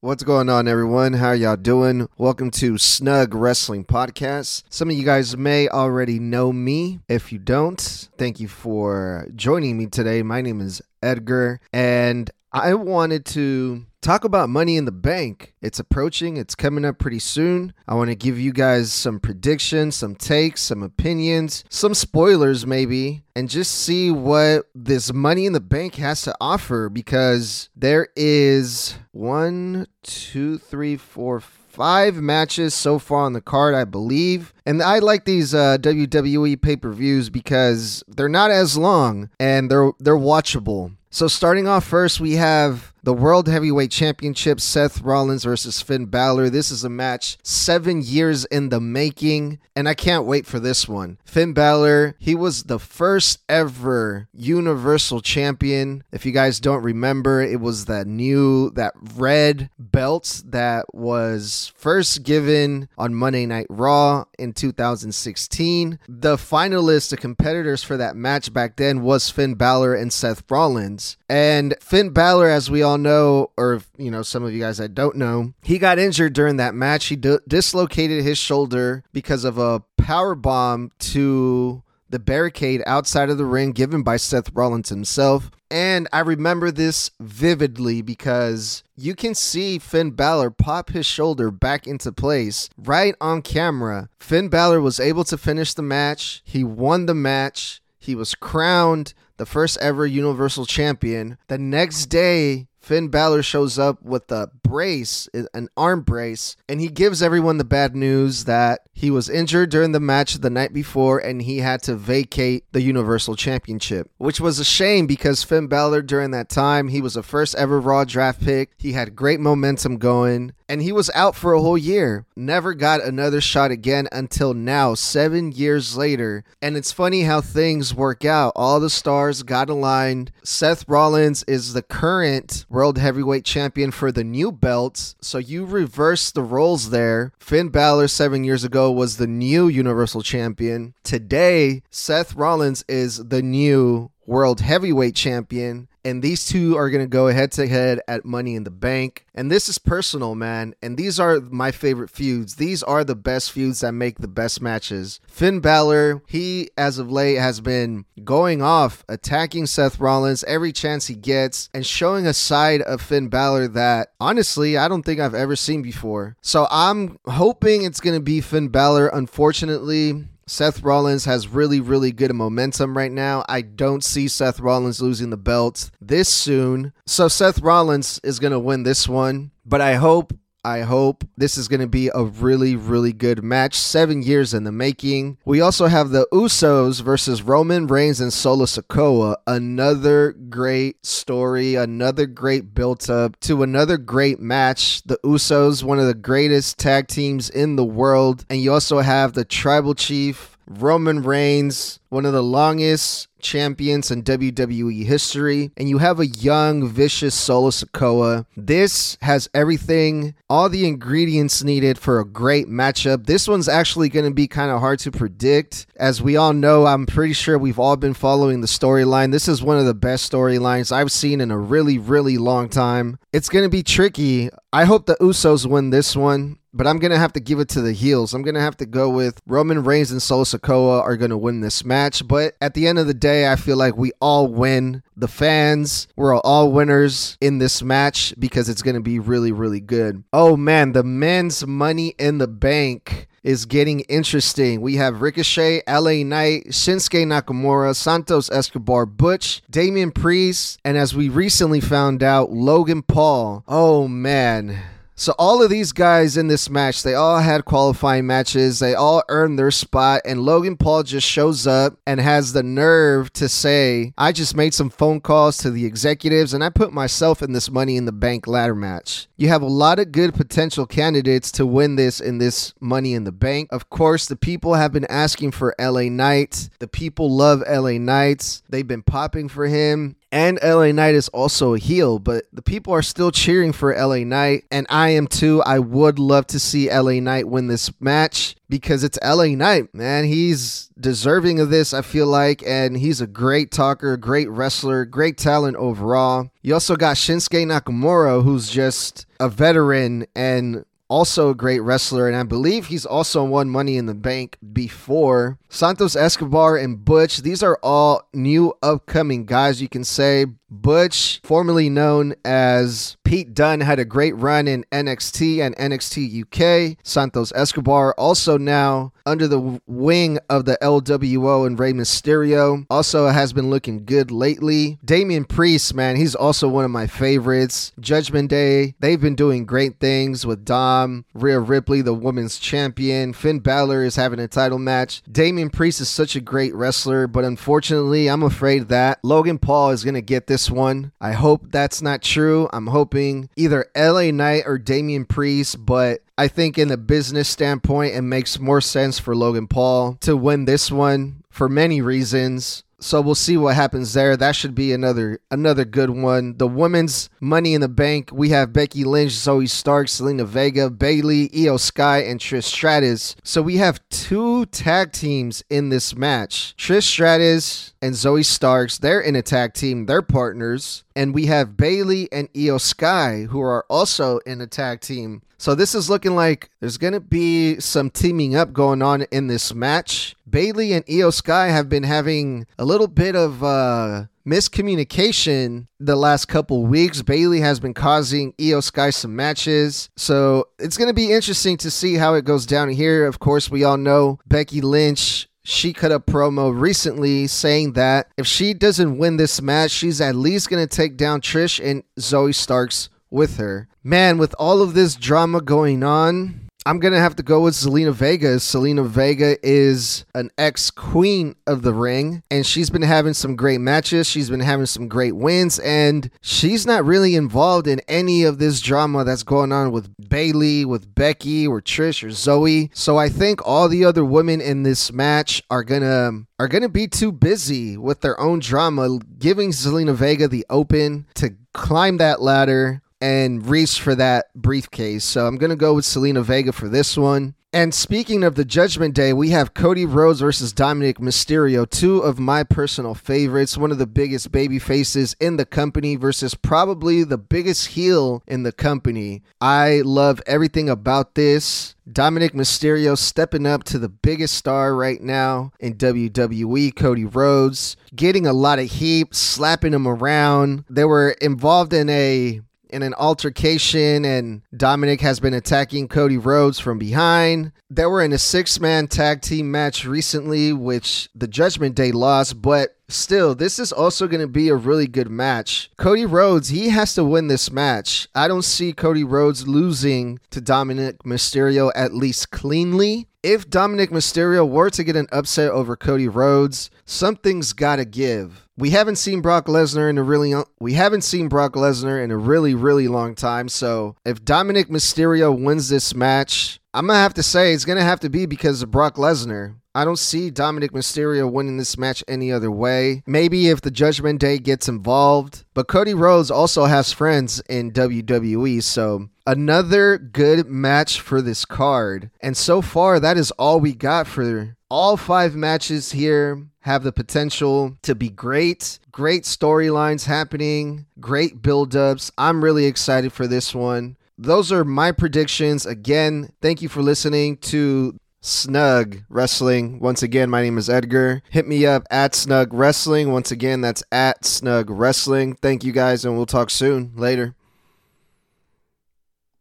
What's going on, everyone? How y'all doing? Welcome to Snug Wrestling Podcast. Some of you guys may already know me. If you don't, thank you for joining me today. My name is Edgar, and I wanted to talk about money in the bank. It's approaching, it's coming up pretty soon. I want to give you guys some predictions, some takes, some opinions, some spoilers maybe, and just see what this money in the bank has to offer because there is one, two, three, four, five matches so far on the card, I believe. And I like these uh, WWE pay per views because they're not as long and they're they're watchable. So starting off first, we have the World Heavyweight Championship, Seth Rollins versus Finn Balor. This is a match seven years in the making, and I can't wait for this one. Finn Balor, he was the first ever Universal Champion. If you guys don't remember, it was that new, that red belt that was first given on Monday Night Raw in 2016. The finalists, the competitors for that match back then was Finn Balor and Seth Rollins. And Finn Balor, as we all know, or you know, some of you guys that don't know, he got injured during that match. He d- dislocated his shoulder because of a power bomb to the barricade outside of the ring given by Seth Rollins himself. And I remember this vividly because you can see Finn Balor pop his shoulder back into place right on camera. Finn Balor was able to finish the match. He won the match. He was crowned the first ever Universal Champion. The next day, Finn Balor shows up with a brace, an arm brace, and he gives everyone the bad news that he was injured during the match the night before and he had to vacate the Universal Championship, which was a shame because Finn Balor during that time, he was a first ever Raw draft pick. He had great momentum going and he was out for a whole year. Never got another shot again until now, seven years later. And it's funny how things work out. All the stars got aligned. Seth Rollins is the current World Heavyweight Champion for the new belts. So you reverse the roles there. Finn Balor, seven years ago, was the new Universal Champion. Today, Seth Rollins is the new World Heavyweight Champion. And these two are going to go head to head at Money in the Bank. And this is personal, man. And these are my favorite feuds. These are the best feuds that make the best matches. Finn Balor, he, as of late, has been going off, attacking Seth Rollins every chance he gets, and showing a side of Finn Balor that, honestly, I don't think I've ever seen before. So I'm hoping it's going to be Finn Balor. Unfortunately, Seth Rollins has really, really good momentum right now. I don't see Seth Rollins losing the belt this soon. So Seth Rollins is going to win this one. But I hope I hope this is going to be a really, really good match. Seven years in the making. We also have the Usos versus Roman Reigns and Solo Sikoa. Another great story, another great built up to another great match. The Usos, one of the greatest tag teams in the world. And you also have the Tribal Chief Roman Reigns, one of the longest champions in WWE history, and you have a young, vicious Solo Sikoa. This has everything, all the ingredients needed for a great matchup. This one's actually going to be kind of hard to predict. As we all know, I'm pretty sure we've all been following the storyline. This is one of the best storylines I've seen in a really, really long time. It's going to be tricky. I hope the Usos win this one but I'm going to have to give it to the heels. I'm going to have to go with Roman Reigns and Solo Sikoa are going to win this match. But at the end of the day, I feel like we all win. The fans, we're all winners in this match because it's going to be really, really good. Oh man, the men's money in the bank is getting interesting. We have Ricochet, LA Knight, Shinsuke Nakamura, Santos Escobar, Butch, Damian Priest, and as we recently found out, Logan Paul. Oh man. So all of these guys in this match, they all had qualifying matches. They all earned their spot and Logan Paul just shows up and has the nerve to say, "I just made some phone calls to the executives and I put myself in this money in the bank ladder match." You have a lot of good potential candidates to win this in this money in the bank. Of course, the people have been asking for LA Knight. The people love LA Knights. They've been popping for him And LA Knight is also a heel, but the people are still cheering for LA Knight, and I am too. I would love to see LA Knight win this match because it's LA Knight, man. He's deserving of this, I feel like, and he's a great talker, great wrestler, great talent overall. You also got Shinsuke Nakamura, who's just a veteran and also a great wrestler, and I believe he's also won Money in the Bank before. Santos Escobar and Butch, these are all new upcoming guys, you can say. Butch, formerly known as Pete Dunne, had a great run in NXT and NXT UK. Santos Escobar, also now under the wing of the LWO and Rey Mysterio, also has been looking good lately. Damian Priest, man, he's also one of my favorites. Judgment Day, they've been doing great things with Dom, Rhea Ripley, the women's champion. Finn Balor is having a title match. Damian Priest is such a great wrestler, but unfortunately, I'm afraid that Logan Paul is going to get this this one. I hope that's not true. I'm hoping either LA Knight or Damian Priest, but I think in a business standpoint, it makes more sense for Logan Paul to win this one for many reasons. So we'll see what happens there. That should be another another good one. The women's Money in the Bank. We have Becky Lynch, Zoey Stark, Zelina Vega, Bayley, Iyo Sky, and Trish Stratus. So we have two tag teams in this match. Trish Stratus and Zoey Starks. They're in a tag team. They're partners. And we have Bayley and Iyo Sky, who are also in a tag team. So this is looking like there's going to be some teaming up going on in this match. Bayley and Iyo Sky have been having a little bit of uh, miscommunication the last couple weeks. Bayley has been causing Iyo Sky some matches. So it's going to be interesting to see how it goes down here. Of course, we all know Becky Lynch she cut a promo recently saying that if she doesn't win this match, she's at least going to take down Trish and Zoey Starks with her. Man, with all of this drama going on, I'm gonna have to go with Zelina Vega. Zelina Vega is an ex queen of the ring, and she's been having some great matches. She's been having some great wins, and she's not really involved in any of this drama that's going on with Bayley, with Becky, or Trish, or Zoey. So I think all the other women in this match are gonna are gonna be too busy with their own drama, giving Zelina Vega the open to climb that ladder and reach for that briefcase. So I'm going to go with Zelina Vega for this one. And speaking of the Judgment Day, we have Cody Rhodes versus Dominic Mysterio, two of my personal favorites, one of the biggest baby faces in the company versus probably the biggest heel in the company. I love everything about this. Dominic Mysterio stepping up to the biggest star right now in WWE, Cody Rhodes, getting a lot of heat, slapping him around. They were involved in a in an altercation, and Dominic has been attacking Cody Rhodes from behind. They were in a six man tag team match recently, which the Judgment Day lost, but Still, this is also going to be a really good match. Cody Rhodes, he has to win this match. I don't see Cody Rhodes losing to Dominic Mysterio at least cleanly. If Dominic Mysterio were to get an upset over Cody Rhodes, something's got to give we haven't seen Brock Lesnar in a really we haven't seen Brock Lesnar in a really really long time. So if Dominic Mysterio wins this match, I'm gonna have to say it's gonna have to be because of Brock Lesnar. I don't see Dominic Mysterio winning this match any other way. Maybe if the Judgment Day gets involved, but Cody Rhodes also has friends in WWE, so another good match for this card. And so far, that is all we got for all five matches here have the potential to be great. Great storylines happening, great build-ups. I'm really excited for this one. Those are my predictions. Again, thank you for listening to Snug Wrestling. Once again, my name is Edgar. Hit me up at Snug Wrestling. Once again, that's at Snug Wrestling. Thank you guys, and we'll talk soon. Later.